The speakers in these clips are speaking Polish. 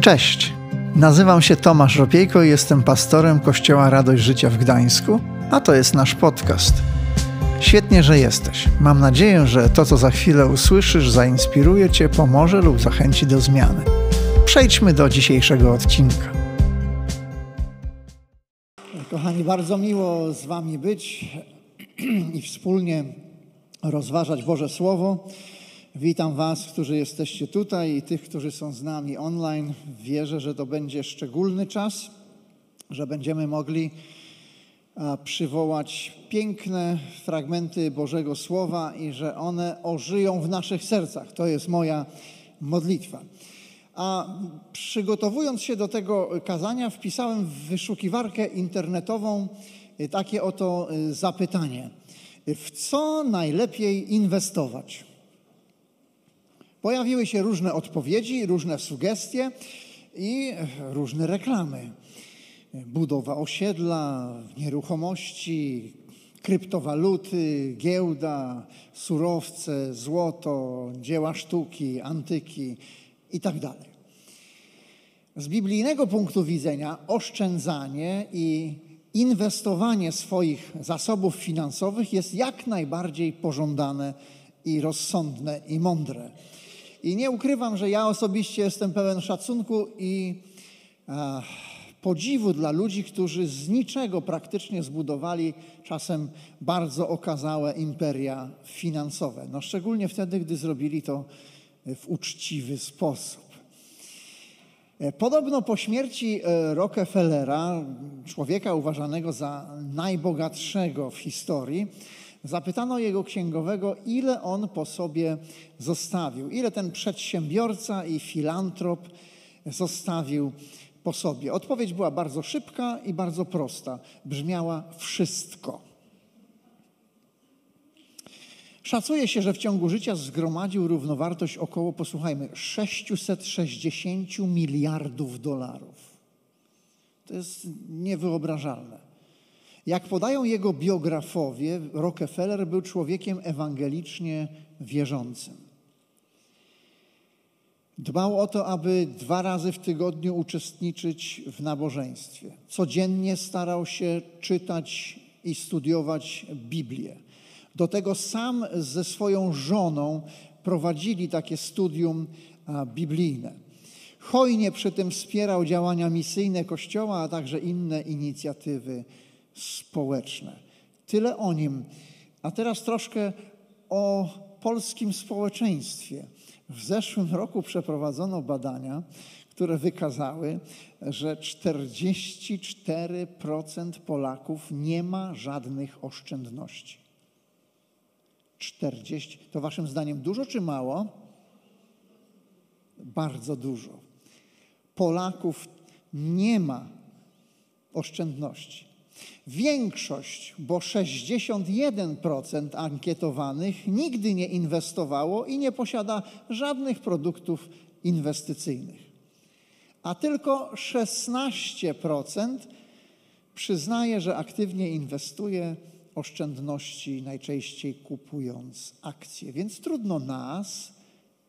Cześć, nazywam się Tomasz Ropiejko i jestem pastorem Kościoła Radość Życia w Gdańsku, a to jest nasz podcast. Świetnie, że jesteś. Mam nadzieję, że to, co za chwilę usłyszysz, zainspiruje Cię, pomoże lub zachęci do zmiany. Przejdźmy do dzisiejszego odcinka. Kochani, bardzo miło z Wami być i wspólnie rozważać Boże Słowo. Witam Was, którzy jesteście tutaj i tych, którzy są z nami online. Wierzę, że to będzie szczególny czas, że będziemy mogli przywołać piękne fragmenty Bożego Słowa i że one ożyją w naszych sercach. To jest moja modlitwa. A przygotowując się do tego kazania, wpisałem w wyszukiwarkę internetową takie oto y, zapytanie: w co najlepiej inwestować? Pojawiły się różne odpowiedzi, różne sugestie i różne reklamy. Budowa osiedla, nieruchomości, kryptowaluty, giełda, surowce, złoto, dzieła sztuki, antyki itd. Tak Z biblijnego punktu widzenia oszczędzanie i inwestowanie swoich zasobów finansowych jest jak najbardziej pożądane i rozsądne i mądre. I nie ukrywam, że ja osobiście jestem pełen szacunku i e, podziwu dla ludzi, którzy z niczego praktycznie zbudowali czasem bardzo okazałe imperia finansowe. No szczególnie wtedy, gdy zrobili to w uczciwy sposób. E, podobno po śmierci e, Rockefellera, człowieka uważanego za najbogatszego w historii, Zapytano jego księgowego, ile on po sobie zostawił, ile ten przedsiębiorca i filantrop zostawił po sobie. Odpowiedź była bardzo szybka i bardzo prosta. Brzmiała wszystko. Szacuje się, że w ciągu życia zgromadził równowartość około, posłuchajmy, 660 miliardów dolarów. To jest niewyobrażalne. Jak podają jego biografowie, Rockefeller był człowiekiem ewangelicznie wierzącym. Dbał o to, aby dwa razy w tygodniu uczestniczyć w nabożeństwie. Codziennie starał się czytać i studiować Biblię. Do tego sam ze swoją żoną prowadzili takie studium biblijne. Hojnie przy tym wspierał działania misyjne Kościoła, a także inne inicjatywy społeczne. Tyle o nim. A teraz troszkę o polskim społeczeństwie. W zeszłym roku przeprowadzono badania, które wykazały, że 44% Polaków nie ma żadnych oszczędności. 40. To waszym zdaniem dużo czy mało? Bardzo dużo. Polaków nie ma oszczędności. Większość, bo 61% ankietowanych nigdy nie inwestowało i nie posiada żadnych produktów inwestycyjnych. A tylko 16% przyznaje, że aktywnie inwestuje oszczędności, najczęściej kupując akcje. Więc trudno nas,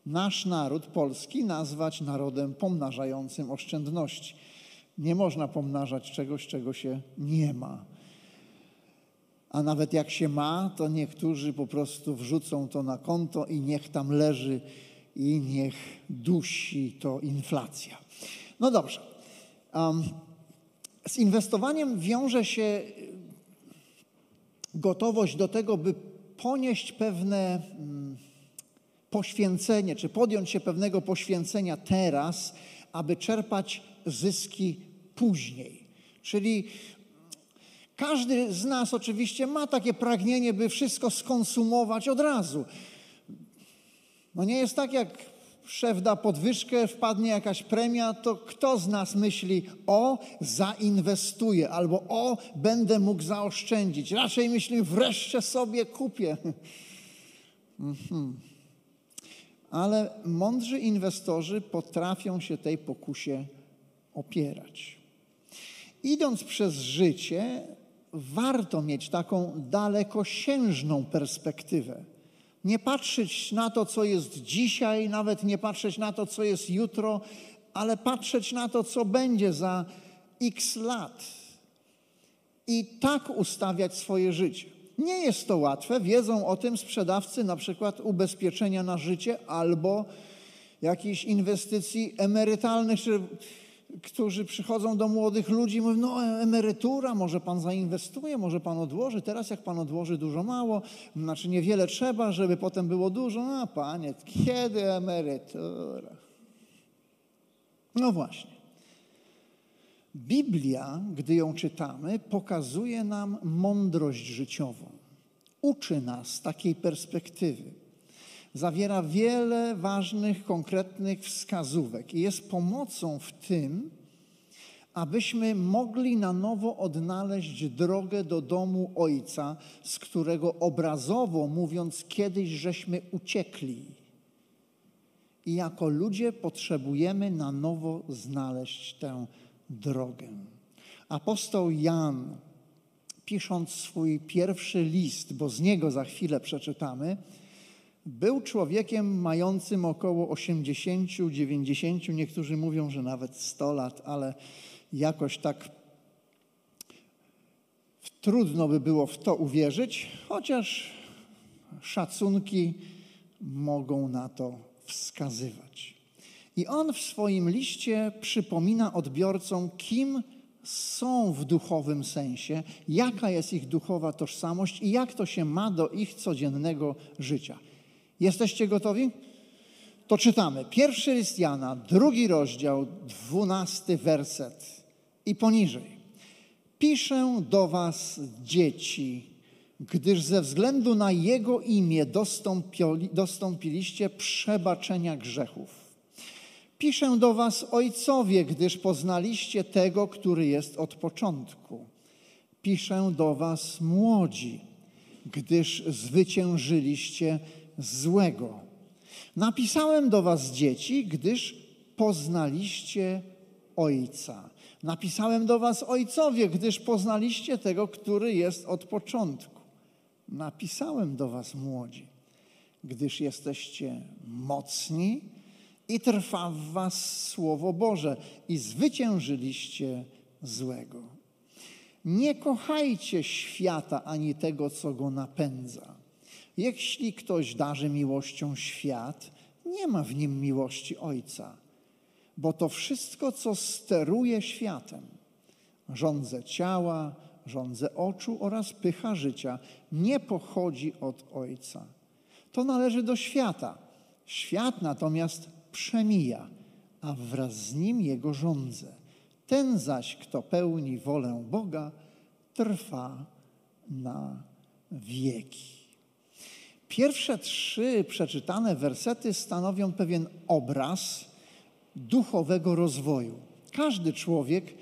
nasz naród polski, nazwać narodem pomnażającym oszczędności. Nie można pomnażać czegoś, czego się nie ma. A nawet jak się ma, to niektórzy po prostu wrzucą to na konto i niech tam leży i niech dusi to inflacja. No dobrze. Um, z inwestowaniem wiąże się gotowość do tego, by ponieść pewne um, poświęcenie, czy podjąć się pewnego poświęcenia teraz, aby czerpać zyski później. Czyli każdy z nas oczywiście ma takie pragnienie, by wszystko skonsumować od razu. No nie jest tak, jak szef da podwyżkę, wpadnie jakaś premia, to kto z nas myśli, o, zainwestuję, albo o, będę mógł zaoszczędzić. Raczej myśli, wreszcie sobie kupię. Mhm. Ale mądrzy inwestorzy potrafią się tej pokusie opierać. Idąc przez życie, warto mieć taką dalekosiężną perspektywę. Nie patrzeć na to, co jest dzisiaj, nawet nie patrzeć na to, co jest jutro, ale patrzeć na to, co będzie za x lat i tak ustawiać swoje życie. Nie jest to łatwe. Wiedzą o tym sprzedawcy na przykład ubezpieczenia na życie albo jakichś inwestycji emerytalnych, czy, którzy przychodzą do młodych ludzi i mówią, no emerytura, może pan zainwestuje, może pan odłoży. Teraz jak pan odłoży dużo mało, znaczy niewiele trzeba, żeby potem było dużo. No panie, kiedy emerytura? No właśnie. Biblia, gdy ją czytamy, pokazuje nam mądrość życiową. Uczy nas takiej perspektywy. Zawiera wiele ważnych, konkretnych wskazówek i jest pomocą w tym, abyśmy mogli na nowo odnaleźć drogę do domu Ojca, z którego obrazowo mówiąc kiedyś żeśmy uciekli. I jako ludzie potrzebujemy na nowo znaleźć tę drogę. Apostoł Jan, pisząc swój pierwszy list, bo z niego za chwilę przeczytamy, był człowiekiem mającym około 80, 90, niektórzy mówią, że nawet 100 lat, ale jakoś tak trudno by było w to uwierzyć, chociaż szacunki mogą na to wskazywać. I on w swoim liście przypomina odbiorcom, kim są w duchowym sensie, jaka jest ich duchowa tożsamość i jak to się ma do ich codziennego życia. Jesteście gotowi? To czytamy. Pierwszy list Jana, drugi rozdział, dwunasty werset i poniżej. Piszę do was, dzieci, gdyż ze względu na Jego imię dostąpiliście przebaczenia grzechów. Piszę do Was, ojcowie, gdyż poznaliście tego, który jest od początku. Piszę do Was, młodzi, gdyż zwyciężyliście złego. Napisałem do Was, dzieci, gdyż poznaliście Ojca. Napisałem do Was, ojcowie, gdyż poznaliście tego, który jest od początku. Napisałem do Was, młodzi, gdyż jesteście mocni i trwa w Was Słowo Boże i zwyciężyliście złego. Nie kochajcie świata ani tego, co go napędza. Jeśli ktoś darzy miłością świat, nie ma w nim miłości Ojca, bo to wszystko, co steruje światem, rządze ciała, rządze oczu oraz pycha życia, nie pochodzi od Ojca. To należy do świata. Świat natomiast przemija, a wraz z nim jego rządze. Ten zaś, kto pełni wolę Boga, trwa na wieki. Pierwsze trzy przeczytane wersety stanowią pewien obraz duchowego rozwoju. Każdy człowiek,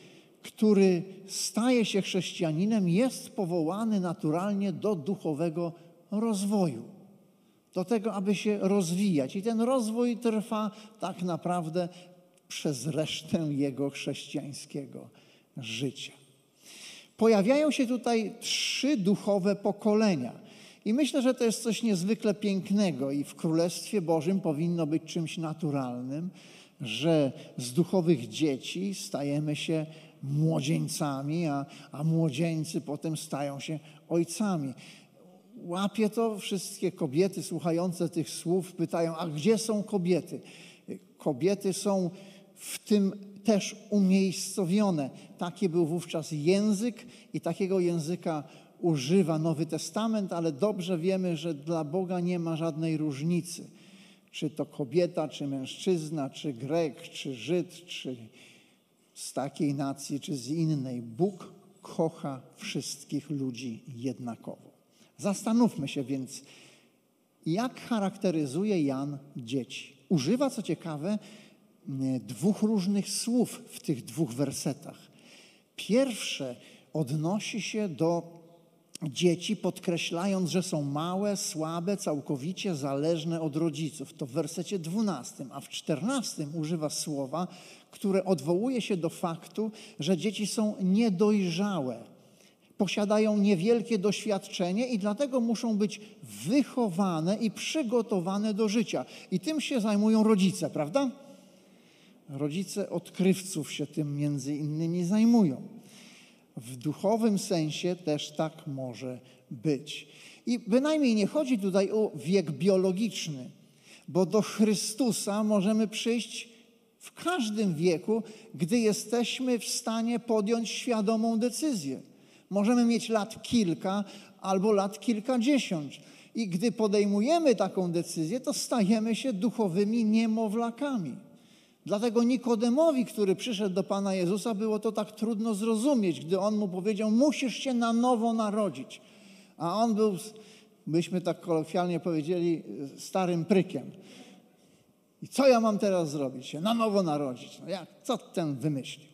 który staje się chrześcijaninem, jest powołany naturalnie do duchowego rozwoju do tego, aby się rozwijać. I ten rozwój trwa tak naprawdę przez resztę jego chrześcijańskiego życia. Pojawiają się tutaj trzy duchowe pokolenia. I myślę, że to jest coś niezwykle pięknego i w Królestwie Bożym powinno być czymś naturalnym, że z duchowych dzieci stajemy się młodzieńcami, a, a młodzieńcy potem stają się ojcami łapie to, wszystkie kobiety słuchające tych słów pytają, a gdzie są kobiety? Kobiety są w tym też umiejscowione. Taki był wówczas język i takiego języka używa Nowy Testament, ale dobrze wiemy, że dla Boga nie ma żadnej różnicy. Czy to kobieta, czy mężczyzna, czy Grek, czy Żyd, czy z takiej nacji, czy z innej. Bóg kocha wszystkich ludzi jednakowo. Zastanówmy się więc, jak charakteryzuje Jan dzieci. Używa, co ciekawe, dwóch różnych słów w tych dwóch wersetach. Pierwsze odnosi się do dzieci, podkreślając, że są małe, słabe, całkowicie zależne od rodziców. To w wersecie 12, a w 14 używa słowa, które odwołuje się do faktu, że dzieci są niedojrzałe posiadają niewielkie doświadczenie i dlatego muszą być wychowane i przygotowane do życia. I tym się zajmują rodzice, prawda? Rodzice odkrywców się tym między innymi zajmują. W duchowym sensie też tak może być. I bynajmniej nie chodzi tutaj o wiek biologiczny, bo do Chrystusa możemy przyjść w każdym wieku, gdy jesteśmy w stanie podjąć świadomą decyzję. Możemy mieć lat kilka albo lat kilkadziesiąt. I gdy podejmujemy taką decyzję, to stajemy się duchowymi niemowlakami. Dlatego Nikodemowi, który przyszedł do Pana Jezusa, było to tak trudno zrozumieć, gdy on mu powiedział: Musisz się na nowo narodzić. A on był, byśmy tak kolokwialnie powiedzieli, starym prykiem. I co ja mam teraz zrobić? Się na nowo narodzić. No jak, co ten wymyślił?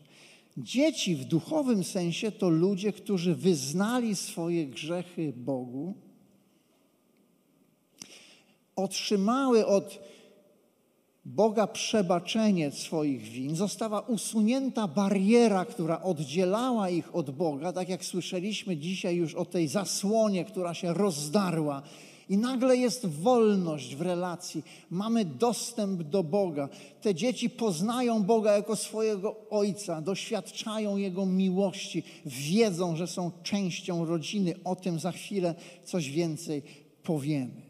Dzieci w duchowym sensie to ludzie, którzy wyznali swoje grzechy Bogu, otrzymały od Boga przebaczenie swoich win, została usunięta bariera, która oddzielała ich od Boga, tak jak słyszeliśmy dzisiaj już o tej zasłonie, która się rozdarła. I nagle jest wolność w relacji, mamy dostęp do Boga. Te dzieci poznają Boga jako swojego Ojca, doświadczają Jego miłości, wiedzą, że są częścią rodziny. O tym za chwilę coś więcej powiemy.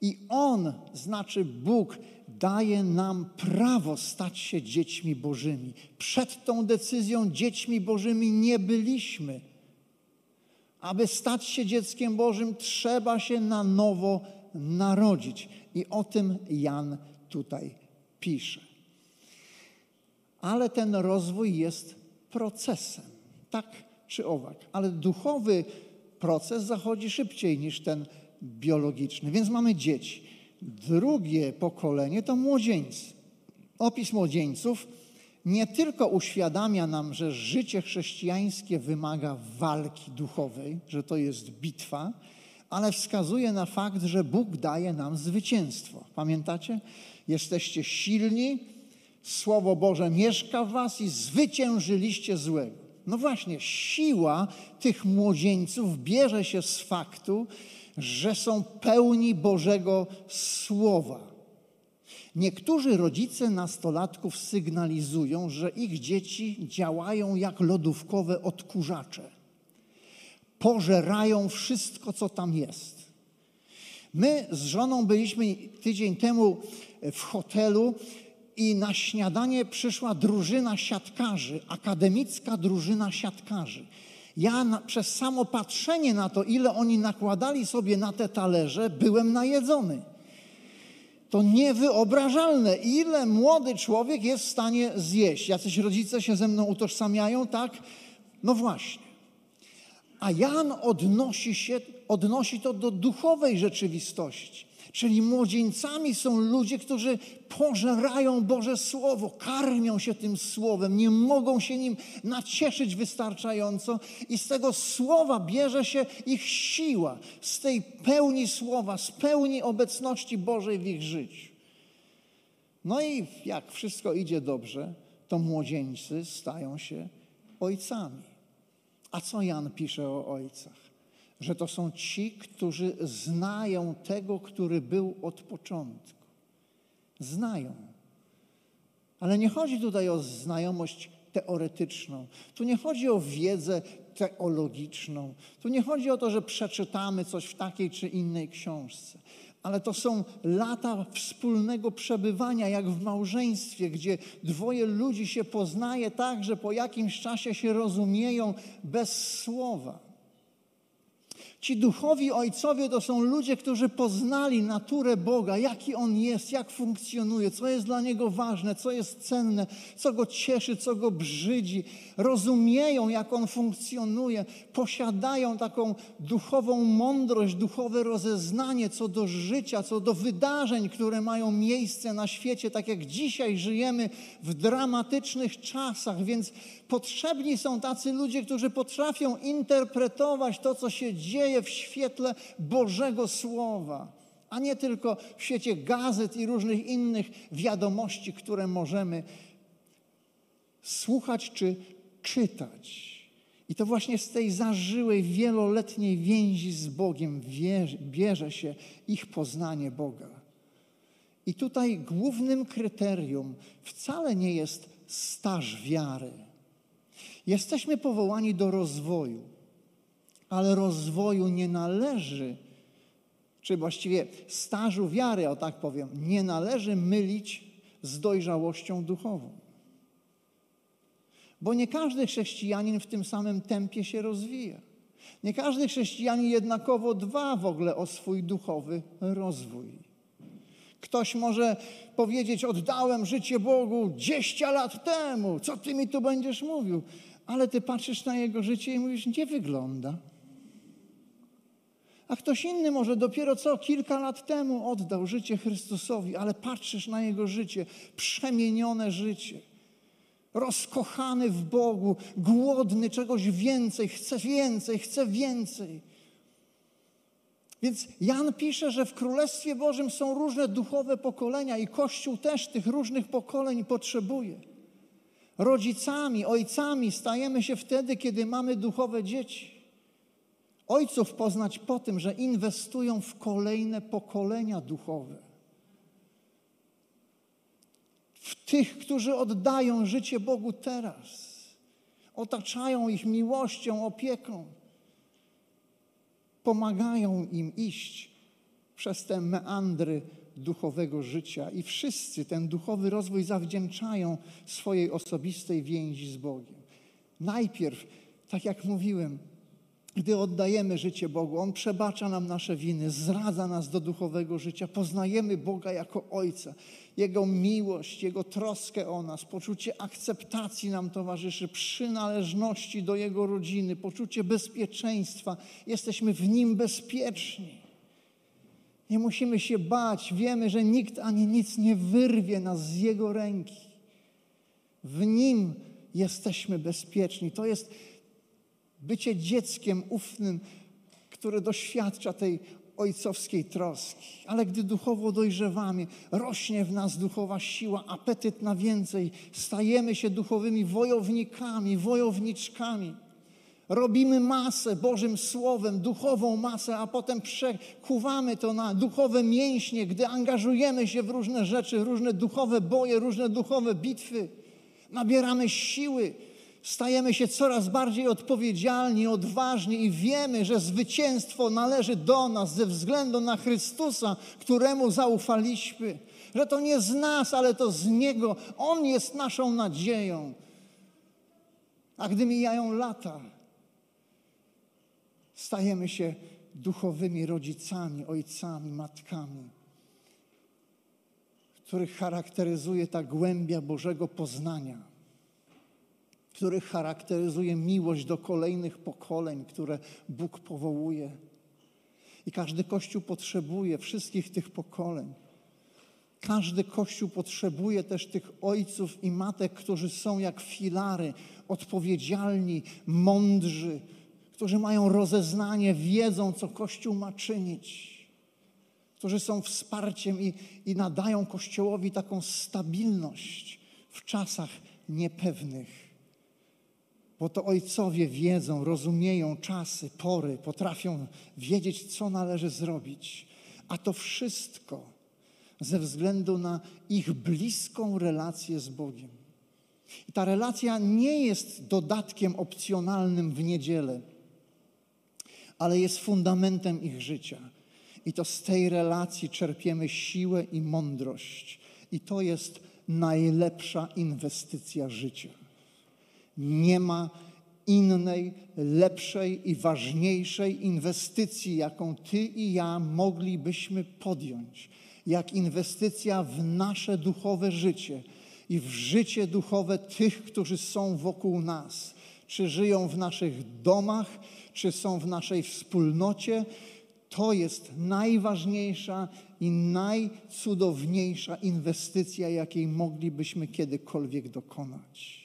I On, znaczy Bóg, daje nam prawo stać się dziećmi Bożymi. Przed tą decyzją dziećmi Bożymi nie byliśmy. Aby stać się dzieckiem Bożym, trzeba się na nowo narodzić. I o tym Jan tutaj pisze. Ale ten rozwój jest procesem, tak czy owak. Ale duchowy proces zachodzi szybciej niż ten biologiczny. Więc mamy dzieci. Drugie pokolenie to młodzieńcy. Opis młodzieńców nie tylko uświadamia nam, że życie chrześcijańskie wymaga walki duchowej, że to jest bitwa, ale wskazuje na fakt, że Bóg daje nam zwycięstwo. Pamiętacie? Jesteście silni, Słowo Boże mieszka w Was i zwyciężyliście złego. No właśnie, siła tych młodzieńców bierze się z faktu, że są pełni Bożego Słowa. Niektórzy rodzice nastolatków sygnalizują, że ich dzieci działają jak lodówkowe odkurzacze. Pożerają wszystko, co tam jest. My z żoną byliśmy tydzień temu w hotelu i na śniadanie przyszła drużyna siatkarzy, akademicka drużyna siatkarzy. Ja przez samo patrzenie na to, ile oni nakładali sobie na te talerze, byłem najedzony. To niewyobrażalne, ile młody człowiek jest w stanie zjeść. Jacyś rodzice się ze mną utożsamiają, tak? No właśnie. A Jan odnosi, się, odnosi to do duchowej rzeczywistości. Czyli młodzieńcami są ludzie, którzy pożerają Boże Słowo, karmią się tym Słowem, nie mogą się nim nacieszyć wystarczająco i z tego Słowa bierze się ich siła, z tej pełni Słowa, z pełni obecności Bożej w ich życiu. No i jak wszystko idzie dobrze, to młodzieńcy stają się ojcami. A co Jan pisze o ojcach? Że to są ci, którzy znają tego, który był od początku. Znają. Ale nie chodzi tutaj o znajomość teoretyczną. Tu nie chodzi o wiedzę teologiczną. Tu nie chodzi o to, że przeczytamy coś w takiej czy innej książce. Ale to są lata wspólnego przebywania, jak w małżeństwie, gdzie dwoje ludzi się poznaje tak, że po jakimś czasie się rozumieją bez słowa. Ci duchowi ojcowie to są ludzie, którzy poznali naturę Boga, jaki On jest, jak funkcjonuje, co jest dla Niego ważne, co jest cenne, co Go cieszy, co Go brzydzi. Rozumieją, jak On funkcjonuje, posiadają taką duchową mądrość, duchowe rozeznanie co do życia, co do wydarzeń, które mają miejsce na świecie, tak jak dzisiaj żyjemy w dramatycznych czasach, więc potrzebni są tacy ludzie, którzy potrafią interpretować to, co się dzieje w świetle Bożego Słowa, a nie tylko w świecie gazet i różnych innych wiadomości, które możemy słuchać czy czytać. I to właśnie z tej zażyłej, wieloletniej więzi z Bogiem bierze się ich poznanie Boga. I tutaj głównym kryterium wcale nie jest staż wiary. Jesteśmy powołani do rozwoju, ale rozwoju nie należy, czy właściwie stażu wiary, o tak powiem, nie należy mylić z dojrzałością duchową. Bo nie każdy chrześcijanin w tym samym tempie się rozwija. Nie każdy chrześcijanin jednakowo dba w ogóle o swój duchowy rozwój. Ktoś może powiedzieć: Oddałem życie Bogu 10 lat temu, co ty mi tu będziesz mówił? Ale ty patrzysz na jego życie i mówisz: Nie wygląda. A ktoś inny może dopiero co kilka lat temu oddał życie Chrystusowi, ale patrzysz na jego życie, przemienione życie rozkochany w Bogu, głodny czegoś więcej, chce więcej, chce więcej. Więc Jan pisze, że w Królestwie Bożym są różne duchowe pokolenia i Kościół też tych różnych pokoleń potrzebuje. Rodzicami, ojcami stajemy się wtedy, kiedy mamy duchowe dzieci. Ojców poznać po tym, że inwestują w kolejne pokolenia duchowe. w tych, którzy oddają życie Bogu teraz. Otaczają ich miłością, opieką. Pomagają im iść przez te meandry duchowego życia i wszyscy ten duchowy rozwój zawdzięczają swojej osobistej więzi z Bogiem. Najpierw, tak jak mówiłem, gdy oddajemy życie Bogu, On przebacza nam nasze winy, zradza nas do duchowego życia, poznajemy Boga jako Ojca. Jego miłość, Jego troskę o nas, poczucie akceptacji nam towarzyszy, przynależności do Jego rodziny, poczucie bezpieczeństwa. Jesteśmy w Nim bezpieczni. Nie musimy się bać, wiemy, że nikt ani nic nie wyrwie nas z Jego ręki. W Nim jesteśmy bezpieczni. To jest bycie dzieckiem ufnym, które doświadcza tej ojcowskiej troski. Ale gdy duchowo dojrzewamy, rośnie w nas duchowa siła, apetyt na więcej, stajemy się duchowymi wojownikami, wojowniczkami. Robimy masę Bożym Słowem, duchową masę, a potem przekuwamy to na duchowe mięśnie, gdy angażujemy się w różne rzeczy, różne duchowe boje, różne duchowe bitwy. Nabieramy siły, stajemy się coraz bardziej odpowiedzialni, odważni i wiemy, że zwycięstwo należy do nas ze względu na Chrystusa, któremu zaufaliśmy. Że to nie z nas, ale to z Niego. On jest naszą nadzieją. A gdy mijają lata, stajemy się duchowymi rodzicami, ojcami, matkami, których charakteryzuje ta głębia Bożego poznania których charakteryzuje miłość do kolejnych pokoleń, które Bóg powołuje. I każdy Kościół potrzebuje wszystkich tych pokoleń. Każdy Kościół potrzebuje też tych ojców i matek, którzy są jak filary, odpowiedzialni, mądrzy, którzy mają rozeznanie, wiedzą, co Kościół ma czynić, którzy są wsparciem i, i nadają Kościołowi taką stabilność w czasach niepewnych bo to ojcowie wiedzą, rozumieją czasy, pory, potrafią wiedzieć, co należy zrobić. A to wszystko ze względu na ich bliską relację z Bogiem. I ta relacja nie jest dodatkiem opcjonalnym w niedzielę, ale jest fundamentem ich życia. I to z tej relacji czerpiemy siłę i mądrość. I to jest najlepsza inwestycja życia. Nie ma innej, lepszej i ważniejszej inwestycji, jaką Ty i ja moglibyśmy podjąć, jak inwestycja w nasze duchowe życie i w życie duchowe tych, którzy są wokół nas, czy żyją w naszych domach, czy są w naszej wspólnocie. To jest najważniejsza i najcudowniejsza inwestycja, jakiej moglibyśmy kiedykolwiek dokonać.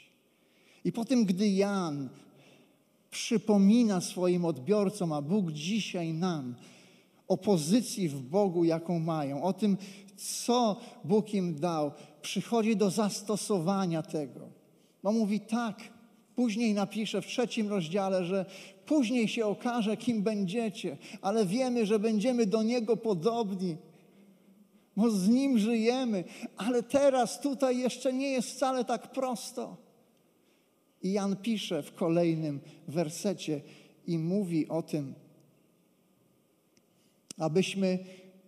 I po tym, gdy Jan przypomina swoim odbiorcom, a Bóg dzisiaj nam, o pozycji w Bogu, jaką mają, o tym, co Bóg im dał, przychodzi do zastosowania tego. Bo mówi tak, później napisze w trzecim rozdziale, że później się okaże, kim będziecie, ale wiemy, że będziemy do Niego podobni, bo z Nim żyjemy, ale teraz tutaj jeszcze nie jest wcale tak prosto. I Jan pisze w kolejnym wersecie i mówi o tym, abyśmy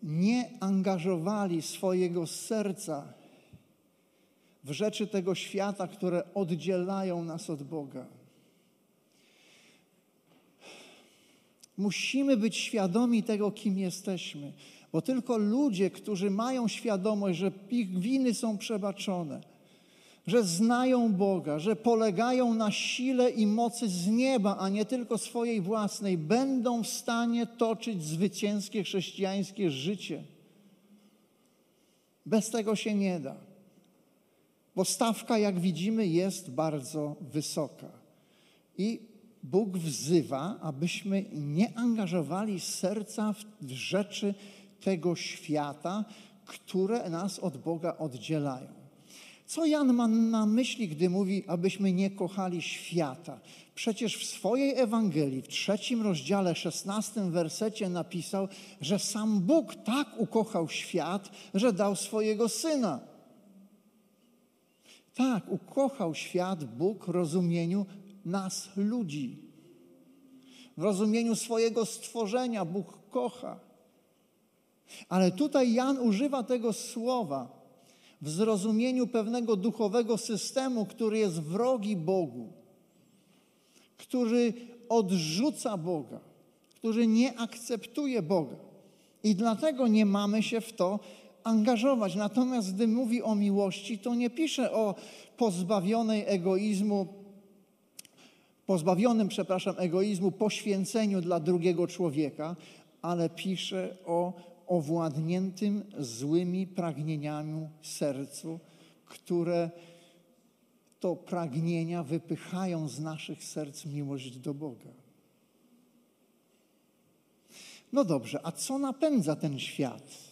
nie angażowali swojego serca w rzeczy tego świata, które oddzielają nas od Boga. Musimy być świadomi tego, kim jesteśmy, bo tylko ludzie, którzy mają świadomość, że ich winy są przebaczone, że znają Boga, że polegają na sile i mocy z nieba, a nie tylko swojej własnej, będą w stanie toczyć zwycięskie chrześcijańskie życie. Bez tego się nie da. Bo stawka, jak widzimy, jest bardzo wysoka. I Bóg wzywa, abyśmy nie angażowali serca w rzeczy tego świata, które nas od Boga oddzielają. Co Jan ma na myśli, gdy mówi, abyśmy nie kochali świata? Przecież w swojej Ewangelii, w trzecim rozdziale, szesnastym wersecie napisał, że sam Bóg tak ukochał świat, że dał swojego Syna. Tak, ukochał świat Bóg w rozumieniu nas, ludzi. W rozumieniu swojego stworzenia Bóg kocha. Ale tutaj Jan używa tego słowa w zrozumieniu pewnego duchowego systemu, który jest wrogi Bogu, który odrzuca Boga, który nie akceptuje Boga. I dlatego nie mamy się w to angażować. Natomiast gdy mówi o miłości, to nie pisze o pozbawionej egoizmu, pozbawionym, przepraszam, egoizmu poświęceniu dla drugiego człowieka, ale pisze o owładniętym złymi pragnieniami sercu, które to pragnienia wypychają z naszych serc miłość do Boga. No dobrze, a co napędza ten świat?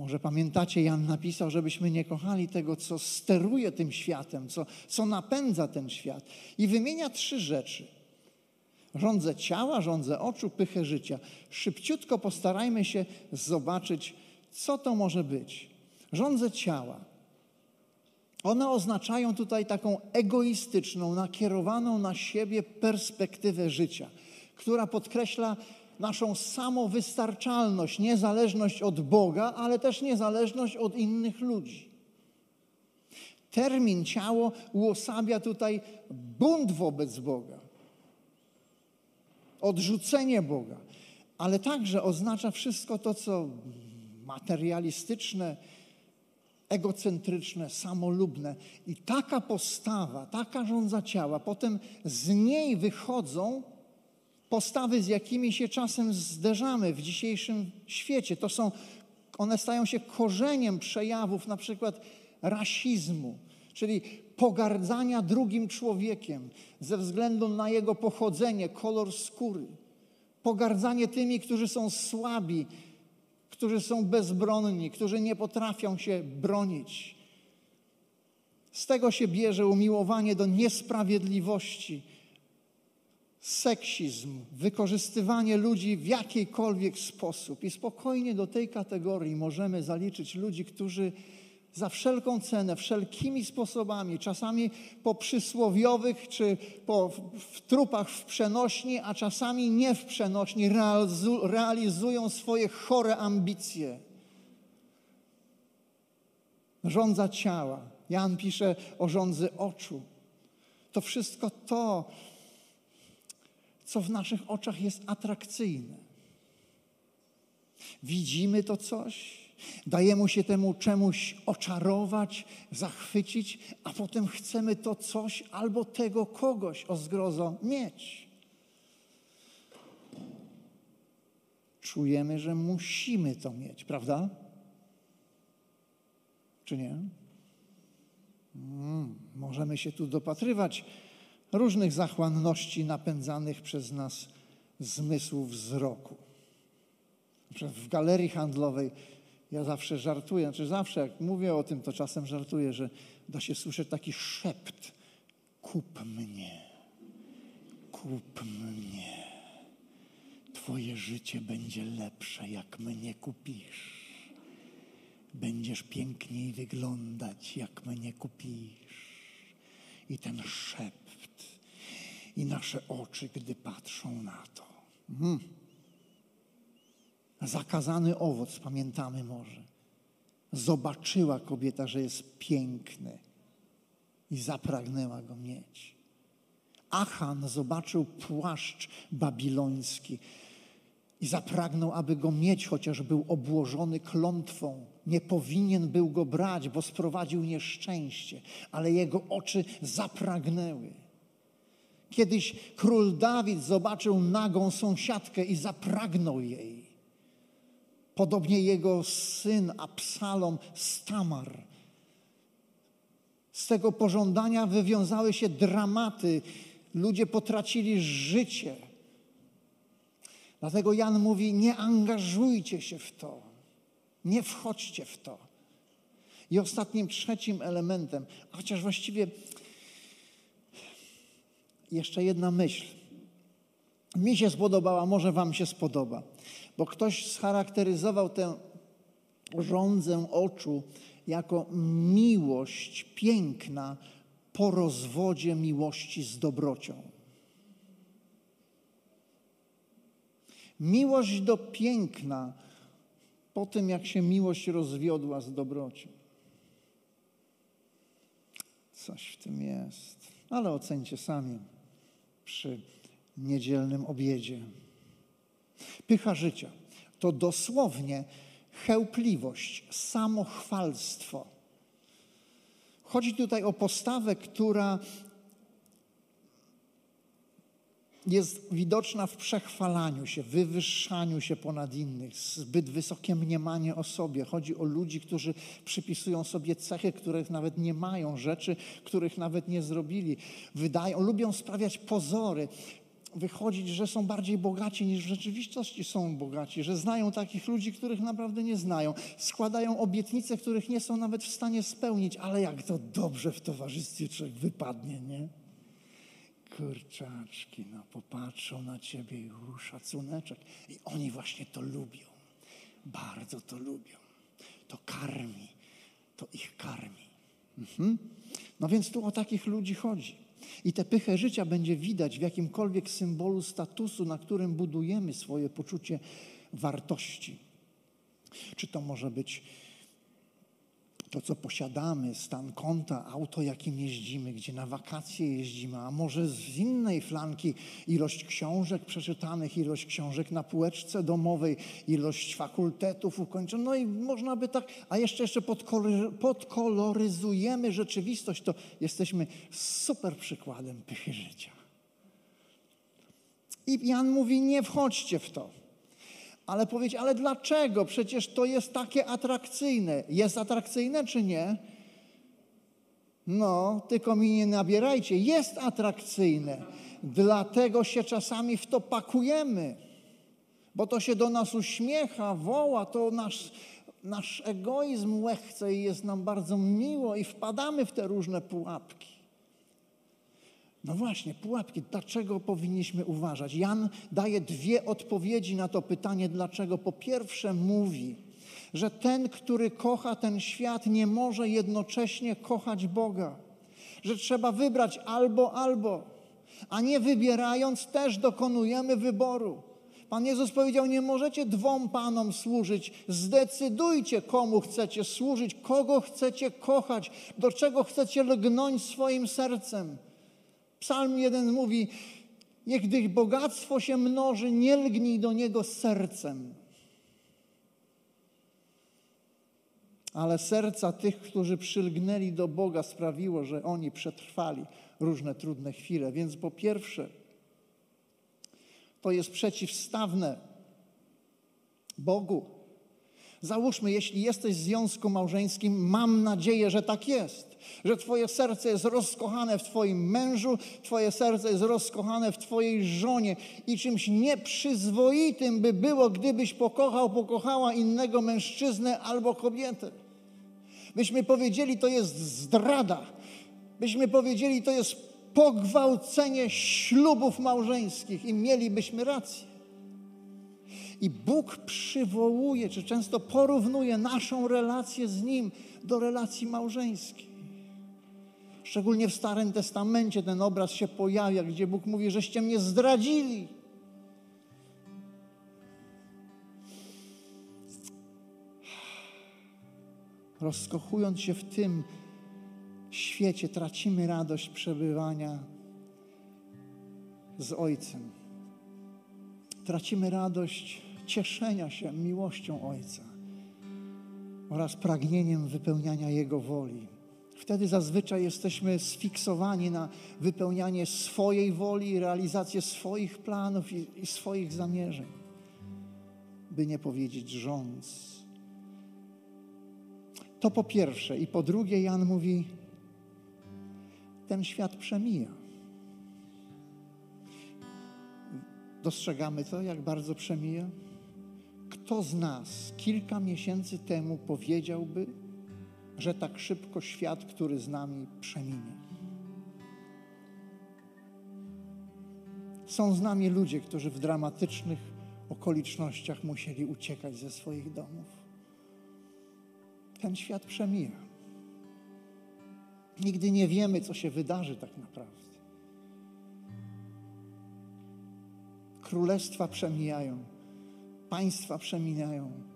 Może pamiętacie, Jan napisał, żebyśmy nie kochali tego, co steruje tym światem, co, co napędza ten świat. I wymienia trzy rzeczy. Rządzę ciała, rządzę oczu, pychę życia. Szybciutko postarajmy się zobaczyć, co to może być. Rządzę ciała. One oznaczają tutaj taką egoistyczną, nakierowaną na siebie perspektywę życia, która podkreśla naszą samowystarczalność, niezależność od Boga, ale też niezależność od innych ludzi. Termin ciało uosabia tutaj bunt wobec Boga, odrzucenie Boga, ale także oznacza wszystko to, co materialistyczne, egocentryczne, samolubne. I taka postawa, taka rządza ciała, potem z niej wychodzą postawy, z jakimi się czasem zderzamy w dzisiejszym świecie. To są, one stają się korzeniem przejawów na przykład rasizmu, czyli pogardzania drugim człowiekiem ze względu na jego pochodzenie, kolor skóry. Pogardzanie tymi, którzy są słabi, którzy są bezbronni, którzy nie potrafią się bronić. Z tego się bierze umiłowanie do niesprawiedliwości, seksizm, wykorzystywanie ludzi w jakikolwiek sposób. I spokojnie do tej kategorii możemy zaliczyć ludzi, którzy za wszelką cenę, wszelkimi sposobami, czasami po przysłowiowych czy po w trupach w przenośni, a czasami nie w przenośni, realizują swoje chore ambicje. Rządza ciała. Jan pisze o rządzy oczu. To wszystko to co w naszych oczach jest atrakcyjne. Widzimy to coś, dajemy się temu czemuś oczarować, zachwycić, a potem chcemy to coś albo tego kogoś o zgrozo mieć. Czujemy, że musimy to mieć, prawda? Czy nie? Hmm, możemy się tu dopatrywać różnych zachłanności napędzanych przez nas zmysłów wzroku. W galerii handlowej ja zawsze żartuję, znaczy zawsze jak mówię o tym, to czasem żartuję, że da się słyszeć taki szept. Kup mnie, kup mnie. Twoje życie będzie lepsze, jak mnie kupisz. będziesz piękniej wyglądać, jak mnie kupisz. I ten szept, i nasze oczy, gdy patrzą na to. Mm. Zakazany owoc, pamiętamy może. Zobaczyła kobieta, że jest piękny i zapragnęła go mieć. Achan zobaczył płaszcz babiloński i zapragnął, aby go mieć, chociaż był obłożony klątwą. Nie powinien był go brać, bo sprowadził nieszczęście, ale jego oczy zapragnęły. Kiedyś król Dawid zobaczył nagą sąsiadkę i zapragnął jej. Podobnie jego syn Absalom z Tamar. Z tego pożądania wywiązały się dramaty. Ludzie potracili życie. Dlatego Jan mówi: Nie angażujcie się w to, nie wchodźcie w to. I ostatnim, trzecim elementem, chociaż właściwie jeszcze jedna myśl. Mi się spodobała, może Wam się spodoba, bo ktoś scharakteryzował tę rządzę oczu jako miłość piękna po rozwodzie miłości z dobrocią. Miłość do piękna po tym, jak się miłość rozwiodła z dobrocią. Coś w tym jest, ale ocencie sami przy niedzielnym obiedzie. Pycha życia to dosłownie chełpliwość, samochwalstwo. Chodzi tutaj o postawę, która jest widoczna w przechwalaniu się, wywyższaniu się ponad innych, zbyt wysokie mniemanie o sobie. Chodzi o ludzi, którzy przypisują sobie cechy, których nawet nie mają, rzeczy, których nawet nie zrobili. Wydają, lubią sprawiać pozory, wychodzić, że są bardziej bogaci niż w rzeczywistości są bogaci, że znają takich ludzi, których naprawdę nie znają. Składają obietnice, których nie są nawet w stanie spełnić, ale jak to dobrze w towarzystwie człowiek wypadnie, nie? Kurczaczki, no popatrzą na ciebie i szacuneczek. I oni właśnie to lubią. Bardzo to lubią. To karmi. To ich karmi. Mhm. No więc tu o takich ludzi chodzi. I tę pychę życia będzie widać w jakimkolwiek symbolu statusu, na którym budujemy swoje poczucie wartości. Czy to może być to, co posiadamy, stan konta, auto, jakim jeździmy, gdzie na wakacje jeździmy, a może z innej flanki ilość książek przeczytanych, ilość książek na półeczce domowej, ilość fakultetów ukończonych. No i można by tak, a jeszcze, jeszcze podkoloryzujemy rzeczywistość, to jesteśmy super przykładem pychy życia. I Jan mówi, nie wchodźcie w to. Ale powiedzieć, ale dlaczego? Przecież to jest takie atrakcyjne. Jest atrakcyjne czy nie? No, tylko mi nie nabierajcie. Jest atrakcyjne. Dlatego się czasami w to pakujemy. Bo to się do nas uśmiecha, woła, to nasz, nasz egoizm łechce i jest nam bardzo miło i wpadamy w te różne pułapki. No właśnie, pułapki. Dlaczego powinniśmy uważać? Jan daje dwie odpowiedzi na to pytanie, dlaczego. Po pierwsze, mówi, że ten, który kocha ten świat, nie może jednocześnie kochać Boga. Że trzeba wybrać albo, albo. A nie wybierając, też dokonujemy wyboru. Pan Jezus powiedział: Nie możecie dwom panom służyć. Zdecydujcie, komu chcecie służyć, kogo chcecie kochać, do czego chcecie lgnąć swoim sercem. Psalm jeden mówi, niech gdy bogactwo się mnoży, nie lgnij do niego sercem. Ale serca tych, którzy przylgnęli do Boga, sprawiło, że oni przetrwali różne trudne chwile. Więc po pierwsze, to jest przeciwstawne Bogu. Załóżmy, jeśli jesteś w związku małżeńskim, mam nadzieję, że tak jest. Że Twoje serce jest rozkochane w Twoim mężu, Twoje serce jest rozkochane w Twojej żonie i czymś nieprzyzwoitym by było, gdybyś pokochał, pokochała innego mężczyznę albo kobietę. Byśmy powiedzieli, to jest zdrada. Byśmy powiedzieli, to jest pogwałcenie ślubów małżeńskich i mielibyśmy rację. I Bóg przywołuje, czy często porównuje naszą relację z Nim do relacji małżeńskiej. Szczególnie w Starym Testamencie ten obraz się pojawia, gdzie Bóg mówi, żeście mnie zdradzili. Rozkochując się w tym świecie, tracimy radość przebywania z Ojcem. Tracimy radość cieszenia się miłością Ojca oraz pragnieniem wypełniania Jego woli. Wtedy zazwyczaj jesteśmy sfiksowani na wypełnianie swojej woli realizację swoich planów i, i swoich zamierzeń, by nie powiedzieć rządz. To po pierwsze. I po drugie, Jan mówi: ten świat przemija. Dostrzegamy to, jak bardzo przemija? Kto z nas kilka miesięcy temu powiedziałby, że tak szybko świat, który z nami przeminie? Są z nami ludzie, którzy w dramatycznych okolicznościach musieli uciekać ze swoich domów. Ten świat przemija. Nigdy nie wiemy, co się wydarzy tak naprawdę. Królestwa przemijają, państwa przemijają.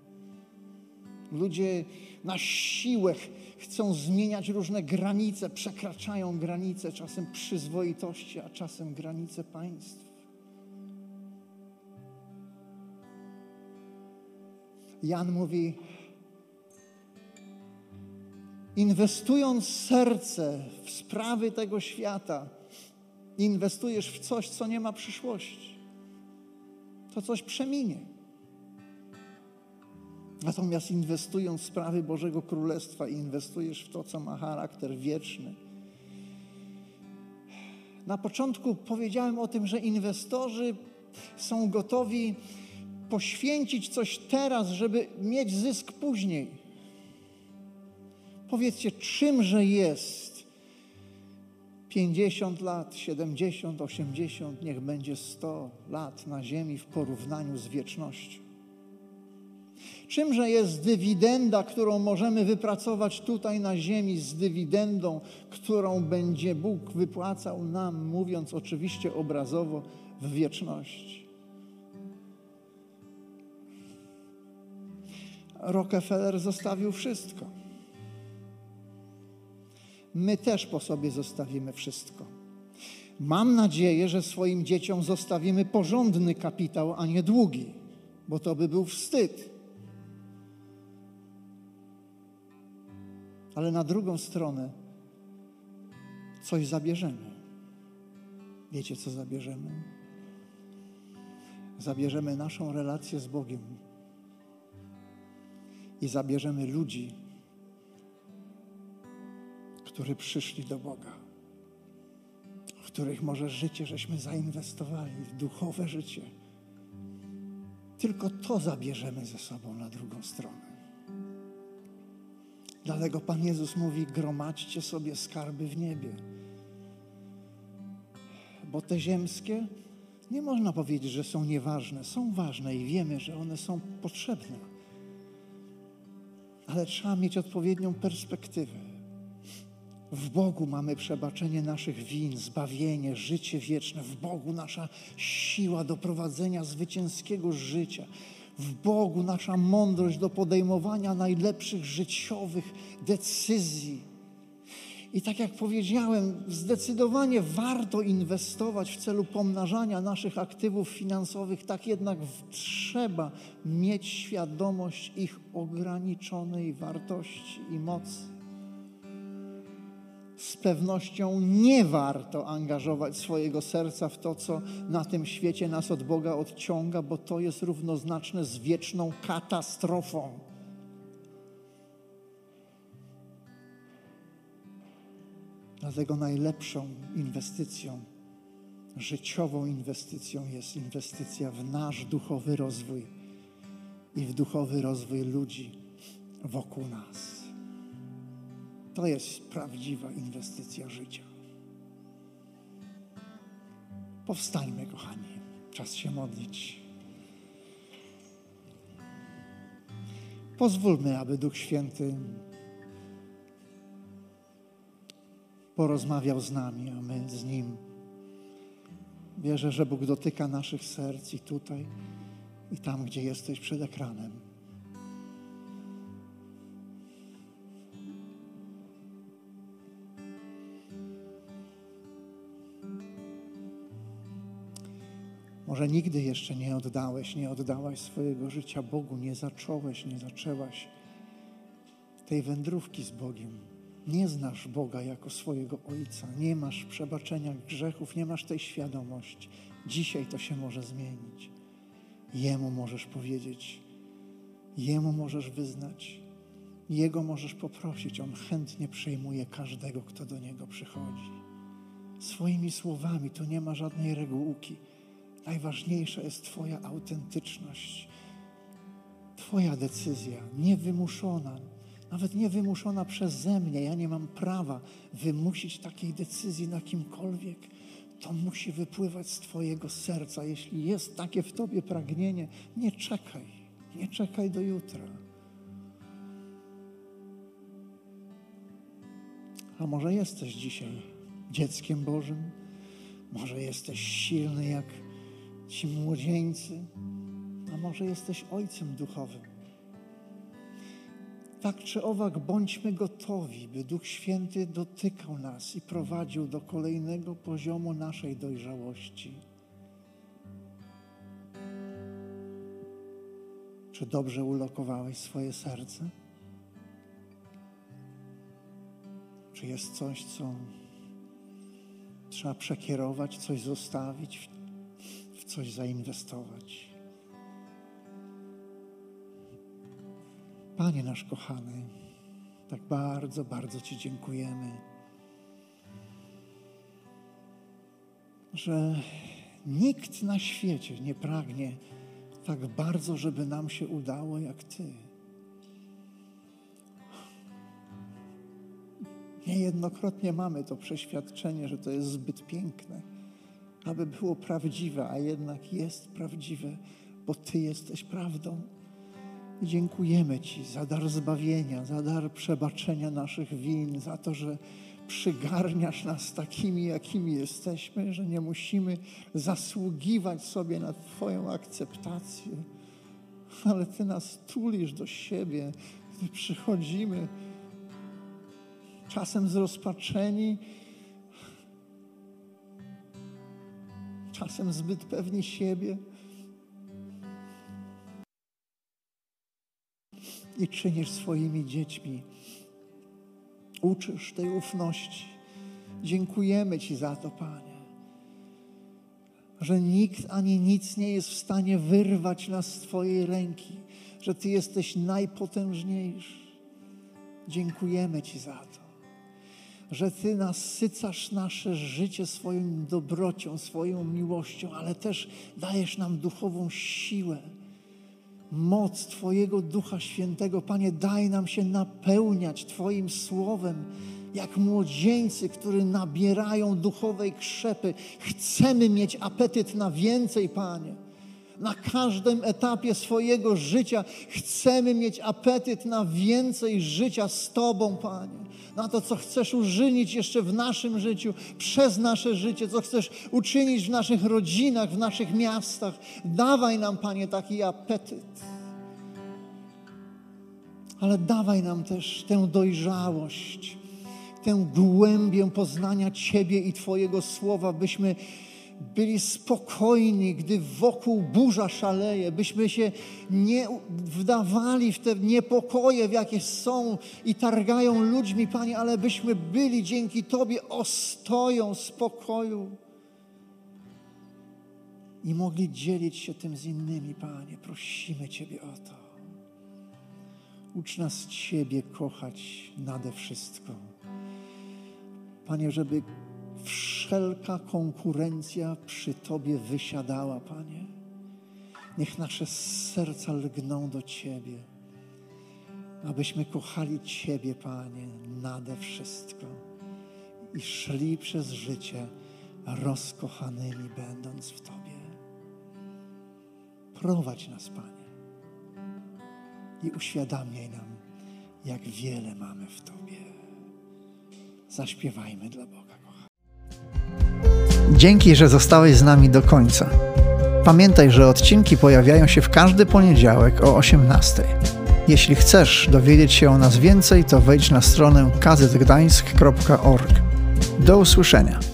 Ludzie na siłę chcą zmieniać różne granice, przekraczają granice czasem przyzwoitości, a czasem granice państw. Jan mówi: Inwestując serce w sprawy tego świata, inwestujesz w coś, co nie ma przyszłości. To coś przeminie. Natomiast inwestując w sprawy Bożego Królestwa, inwestujesz w to, co ma charakter wieczny. Na początku powiedziałem o tym, że inwestorzy są gotowi poświęcić coś teraz, żeby mieć zysk później. Powiedzcie, czymże jest 50 lat, 70, 80, niech będzie 100 lat na ziemi w porównaniu z wiecznością? Czymże jest dywidenda, którą możemy wypracować tutaj na ziemi z dywidendą, którą będzie Bóg wypłacał nam, mówiąc oczywiście obrazowo, w wieczności? Rockefeller zostawił wszystko my też po sobie zostawimy wszystko. Mam nadzieję, że swoim dzieciom zostawimy porządny kapitał, a nie długi, bo to by był wstyd. Ale na drugą stronę coś zabierzemy. Wiecie, co zabierzemy? Zabierzemy naszą relację z Bogiem i zabierzemy ludzi, którzy przyszli do Boga, w których może życie żeśmy zainwestowali, w duchowe życie. Tylko to zabierzemy ze sobą na drugą stronę. Dlatego Pan Jezus mówi: gromadźcie sobie skarby w niebie. Bo te ziemskie nie można powiedzieć, że są nieważne. Są ważne i wiemy, że one są potrzebne. Ale trzeba mieć odpowiednią perspektywę. W Bogu mamy przebaczenie naszych win, zbawienie, życie wieczne. W Bogu nasza siła do prowadzenia zwycięskiego życia. W Bogu nasza mądrość do podejmowania najlepszych życiowych decyzji. I tak jak powiedziałem, zdecydowanie warto inwestować w celu pomnażania naszych aktywów finansowych, tak jednak trzeba mieć świadomość ich ograniczonej wartości i mocy z pewnością nie warto angażować swojego serca w to, co na tym świecie nas od Boga odciąga, bo to jest równoznaczne z wieczną katastrofą. Dlatego najlepszą inwestycją, życiową inwestycją jest inwestycja w nasz duchowy rozwój i w duchowy rozwój ludzi wokół nas. To jest prawdziwa inwestycja życia. Powstańmy, kochani. Czas się modlić. Pozwólmy, aby Duch Święty porozmawiał z nami, a my z Nim. Wierzę, że Bóg dotyka naszych serc i tutaj, i tam, gdzie jesteś przed ekranem. Może nigdy jeszcze nie oddałeś, nie oddałaś swojego życia Bogu, nie zacząłeś, nie zaczęłaś tej wędrówki z Bogiem. Nie znasz Boga jako swojego Ojca, nie masz przebaczenia grzechów, nie masz tej świadomości. Dzisiaj to się może zmienić. Jemu możesz powiedzieć, Jemu możesz wyznać, Jego możesz poprosić. On chętnie przyjmuje każdego, kto do Niego przychodzi. Swoimi słowami tu nie ma żadnej regułki. Najważniejsza jest Twoja autentyczność, Twoja decyzja, niewymuszona, nawet niewymuszona przeze mnie. Ja nie mam prawa wymusić takiej decyzji na kimkolwiek. To musi wypływać z Twojego serca. Jeśli jest takie w Tobie pragnienie, nie czekaj, nie czekaj do jutra. A może jesteś dzisiaj dzieckiem Bożym? Może jesteś silny jak ci młodzieńcy, a może jesteś ojcem duchowym. Tak czy owak, bądźmy gotowi, by Duch Święty dotykał nas i prowadził do kolejnego poziomu naszej dojrzałości. Czy dobrze ulokowałeś swoje serce? Czy jest coś, co trzeba przekierować, coś zostawić, coś zainwestować? Panie nasz kochany, tak bardzo, bardzo Ci dziękujemy, że nikt na świecie nie pragnie tak bardzo, żeby nam się udało jak Ty. Niejednokrotnie mamy to przeświadczenie, że to jest zbyt piękne, aby było prawdziwe, a jednak jest prawdziwe, bo Ty jesteś prawdą. I dziękujemy Ci za dar zbawienia, za dar przebaczenia naszych win, za to, że przygarniasz nas takimi, jakimi jesteśmy, że nie musimy zasługiwać sobie na Twoją akceptację, ale Ty nas tulisz do siebie, gdy przychodzimy czasem zrozpaczeni, czasem zbyt pewni siebie. I czynisz swoimi dziećmi. Uczysz tej ufności. Dziękujemy Ci za to, Panie. Że nikt ani nic nie jest w stanie wyrwać nas z Twojej ręki, że Ty jesteś najpotężniejszy. Dziękujemy Ci za to że Ty nasycasz nasze życie swoją dobrocią, swoją miłością, ale też dajesz nam duchową siłę, moc Twojego Ducha Świętego. Panie, daj nam się napełniać Twoim Słowem, jak młodzieńcy, którzy nabierają duchowej krzepy. Chcemy mieć apetyt na więcej, Panie. Na każdym etapie swojego życia chcemy mieć apetyt na więcej życia z Tobą, Panie. Na to, co chcesz użynić jeszcze w naszym życiu, przez nasze życie, co chcesz uczynić w naszych rodzinach, w naszych miastach. Dawaj nam, Panie, taki apetyt. Ale dawaj nam też tę dojrzałość, tę głębię poznania Ciebie i Twojego słowa, byśmy byli spokojni, gdy wokół burza szaleje, byśmy się nie wdawali w te niepokoje, w jakie są i targają ludźmi, Panie, ale byśmy byli dzięki Tobie ostoją spokoju i mogli dzielić się tym z innymi, Panie. Prosimy Ciebie o to. Ucz nas Ciebie kochać nade wszystko. Panie, żeby wszelka konkurencja przy Tobie wysiadała, Panie. Niech nasze serca lgną do Ciebie, abyśmy kochali Ciebie, Panie, nade wszystko i szli przez życie rozkochanymi, będąc w Tobie. Prowadź nas, Panie. i uświadamiaj nam, jak wiele mamy w Tobie. Zaśpiewajmy dla Boga. Dzięki, że zostałeś z nami do końca. Pamiętaj, że odcinki pojawiają się w każdy poniedziałek o 18. Jeśli chcesz dowiedzieć się o nas więcej, to wejdź na stronę kazetgdańsk.org. Do usłyszenia.